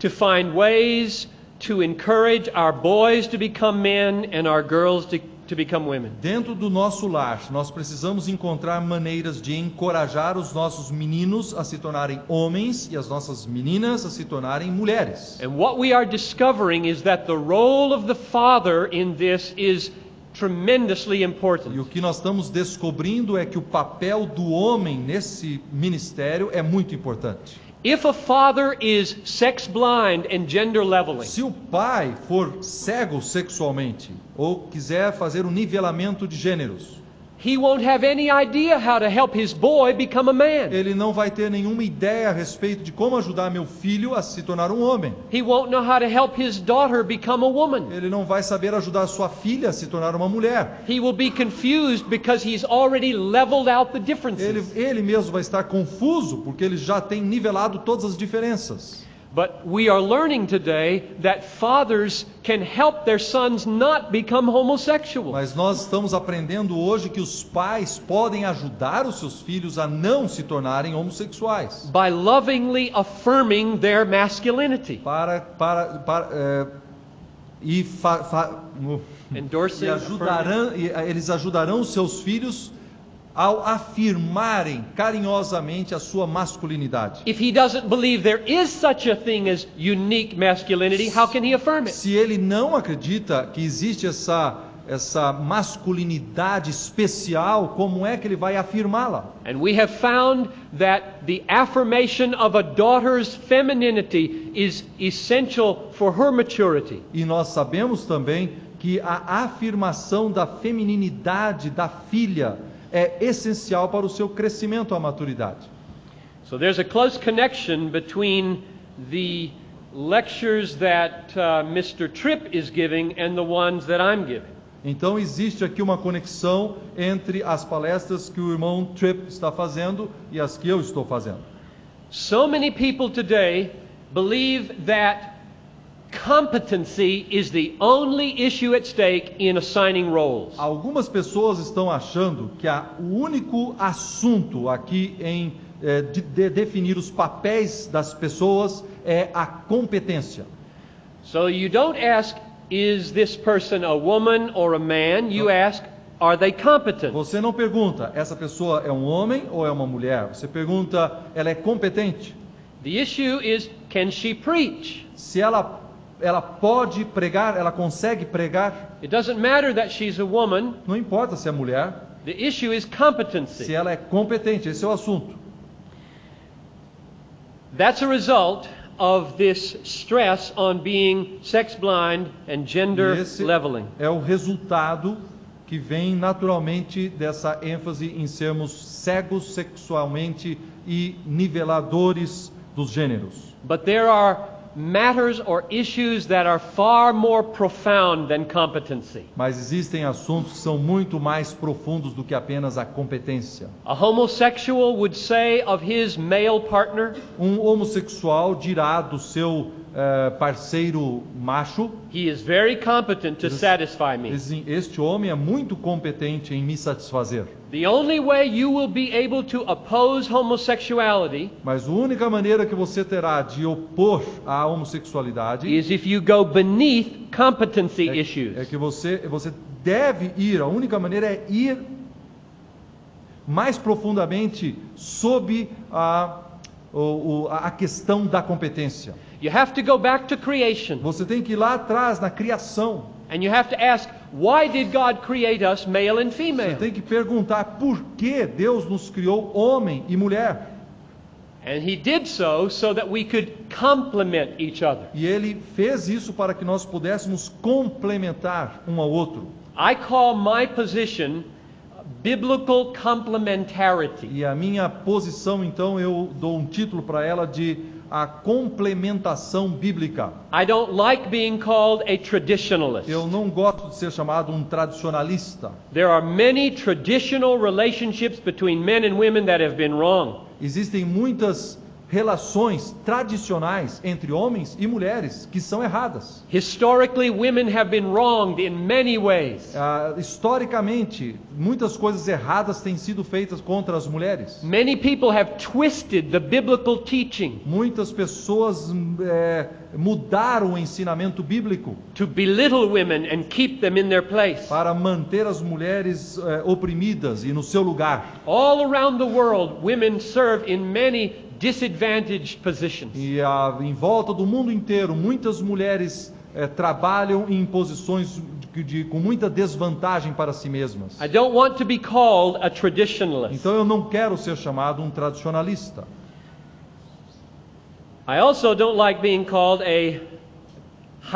to find ways to encourage our boys to become men and our girls to, to become women. Dentro do nosso lar, nós precisamos encontrar maneiras de encorajar os nossos meninos a se tornarem homens e as nossas meninas a se tornarem mulheres. And what we are discovering is that the role of the father in this is tremendously E o important. que nós estamos descobrindo é que o papel do homem nesse ministério é muito importante. If a father is sex blind and gender leveling, Se o pai for cego sexualmente ou quiser fazer um nivelamento de gêneros, he won't have any idea how to help his boy become a man. ele não vai ter nenhuma ideia a respeito de como ajudar meu filho a se tornar um homem. He won't know how to help his daughter become a woman. Ele não vai saber ajudar sua filha a se tornar uma mulher. He will be confused because he's already leveled out the Ele, ele mesmo vai estar confuso porque ele já tem nivelado todas as diferenças. But we are learning today that fathers can help their sons not become homosexual. Mas nós estamos aprendendo hoje que os pais podem ajudar os seus filhos a não se tornarem homossexuais. by lovingly affirming their masculinity, Para, para, para, é, e, fa, fa, no- e ajudarão, e, eles ajudarão os seus filhos ao afirmarem carinhosamente a sua masculinidade. If he doesn't believe there is such a thing as unique masculinity, how can he affirm it? Se ele não acredita que existe essa, essa masculinidade especial, como é que ele vai afirmá-la? And we have found that the affirmation of a daughter's femininity is essential for her maturity. E nós sabemos também que a afirmação da femininidade da filha é essencial para o seu crescimento à maturidade. So there's a close connection between the lectures that uh, Mr. Tripp is giving and the ones that I'm giving. Então existe aqui uma conexão entre as palestras que o irmão Tripp está fazendo e as que eu estou fazendo. So many people today believe that competency is the only issue at stake in assigning roles. Algumas pessoas estão achando que a- o único assunto aqui em eh, de, de definir os papéis das pessoas é a competência. So you don't ask, is this person a woman or a man? You ask, are they competent? Você não pergunta, essa pessoa é um homem ou é uma mulher? Você pergunta, ela é competente? The issue is, can she preach? Se ela, ela pode pregar, ela consegue pregar, It doesn't matter that she's a woman. não importa se é mulher, The issue is se competency. ela é competente, esse é o assunto. That's a result of this stress on being sex blind and gender esse leveling. é o resultado que vem naturalmente dessa ênfase em sermos cegos sexualmente e niveladores dos gêneros. But there are matters or issues that are far more profound than competency. Mas existem assuntos que são muito mais profundos do que apenas a competência. A homosexual would say of his male partner, Um homossexual dirá do seu eh, parceiro macho: he is very competent to satisfy me. "Esse- Este homem é muito competente em me satisfazer. The only way you will be able to oppose homosexuality Mas a única maneira que você terá de opor à homossexualidade is if you go beneath competency é, issues. é que você, você deve ir, a única maneira é ir mais profundamente sob a, o- o- a questão da competência. You have to go back to creation Você tem que ir lá atrás, na criação. and you have to ask, why did God create us male and Você female? tem que perguntar por que Deus nos criou homem e mulher. And he did so so that we could complement each other. E ele fez isso para que nós pudéssemos complementar um ao outro. I call my position biblical complementarity. E a minha posição, então, eu dou um título para ela de a complementação bíblica. I don't like being called a traditionalist. Eu não gosto de ser chamado um tradicionalista. There are many traditional relationships between men and women that have been wrong. Existem muitas relações tradicionais entre homens e mulheres que são erradas. Historically, women have been wronged in many ways. Ah, historicamente, muitas coisas erradas têm sido feitas contra as mulheres. Many people have twisted the biblical teaching Muitas pessoas hum, é, mudaram o ensinamento bíblico to belittle women and keep them in their place. para manter as mulheres é, oprimidas e no seu lugar. All around the world, women serve in many disadvantaged positions. E ah, em volta do mundo inteiro, muitas mulheres é, trabalham em posições de, de- com muita desvantagem para si mesmas. I don't want to be called a traditionalist. Então eu não quero ser chamado um tradicionalista. I also don't like being called a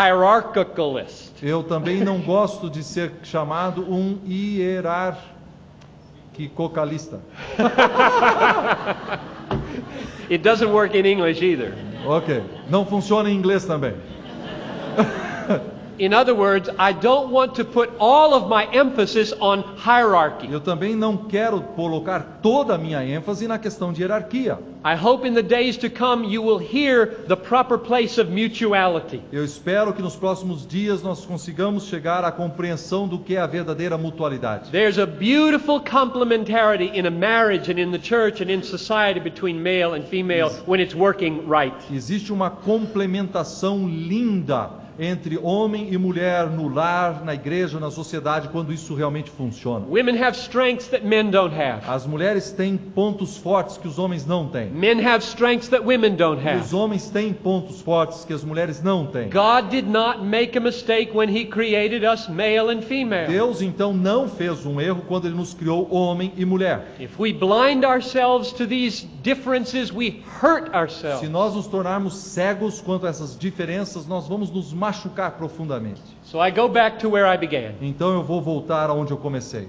hierarchicalist. Eu também não gosto de ser chamado um hierarquicalista. It doesn't work in English either. Ok. Não funciona em inglês também. In other words, I don't want to put all of my emphasis on hierarchy. Eu também não quero colocar toda a minha ênfase na questão de hierarquia. I hope in the days to come you will hear the proper place of mutuality. Eu espero que nos próximos dias nós consigamos chegar à compreensão do que é a verdadeira mutualidade. There's a beautiful complementarity in a marriage and in the church and in society between male and female when it's working right. Existe uma complementação linda entre homem e mulher no lar, na igreja, na sociedade, quando isso realmente funciona. Women have strengths that men don't have. As mulheres têm pontos fortes que os homens não têm. Men have strengths that women don't os have. homens têm pontos fortes que as mulheres não têm. God did not make a mistake when He created us male and female. Deus então não fez um erro quando ele nos criou homem e mulher. Se nós nos tornarmos cegos quanto a essas diferenças, nós vamos nos machucar profundamente. So I go back to where I began. Então eu vou voltar aonde eu comecei.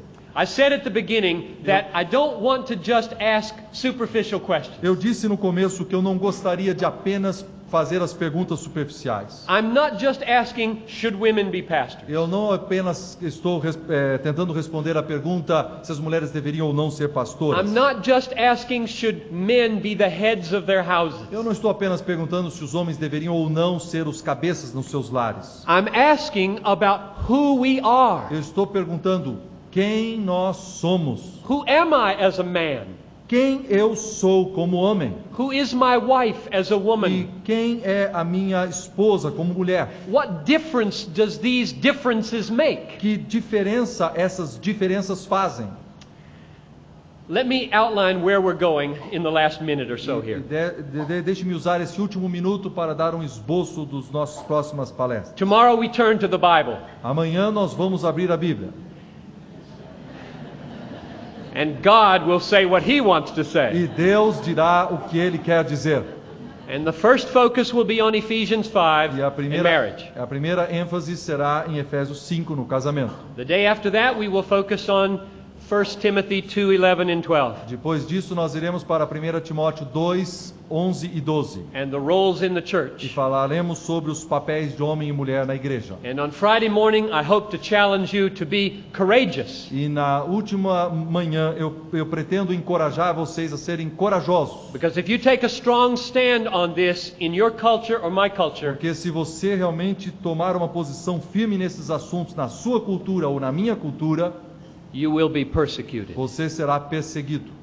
Eu disse no começo que eu não gostaria de apenas fazer as perguntas superficiais. I'm not just asking, should women be pastors? Eu não apenas estou eh, tentando responder a pergunta se as mulheres deveriam ou não ser pastoras. I'm not just asking, should men be the heads of their houses? Eu não estou apenas perguntando se os homens deveriam ou não ser os cabeças nos seus lares. I'm asking about who we are. Eu estou perguntando quem nós somos. Who am I as a man? Quem eu sou como homem? Who is my wife as a E woman? quem é a minha esposa como mulher? What difference does these differences make? Que diferença essas diferenças fazem? Let me outline where we're going in the last minute or so E here. de- de- de- Deixe-me usar esse último minuto para dar um esboço dos nossos próximas palestras. Tomorrow we turn to the Bible, Amanhã nós vamos abrir a Bíblia and God will say what He wants to say. e Deus dirá o que Ele quer dizer. And the first focus will be on Ephesians 5 E a primeira, marriage. a primeira ênfase será em Efésios 5 no casamento. The day after that, we will focus on 1 Timothy 2 11 and 12. Depois disso, nós iremos para 1 Timóteo 2, 11 e 12. and the roles in the E church. falaremos sobre os papéis de homem e mulher na igreja. And on Friday morning, I hope to challenge you to be courageous. E na última manhã eu, eu pretendo encorajar vocês a serem corajosos. Because if you take a strong stand on this in your culture or my culture, Porque se você realmente tomar uma posição firme nesses assuntos, na sua cultura ou na minha cultura, you will be persecuted. você será perseguido.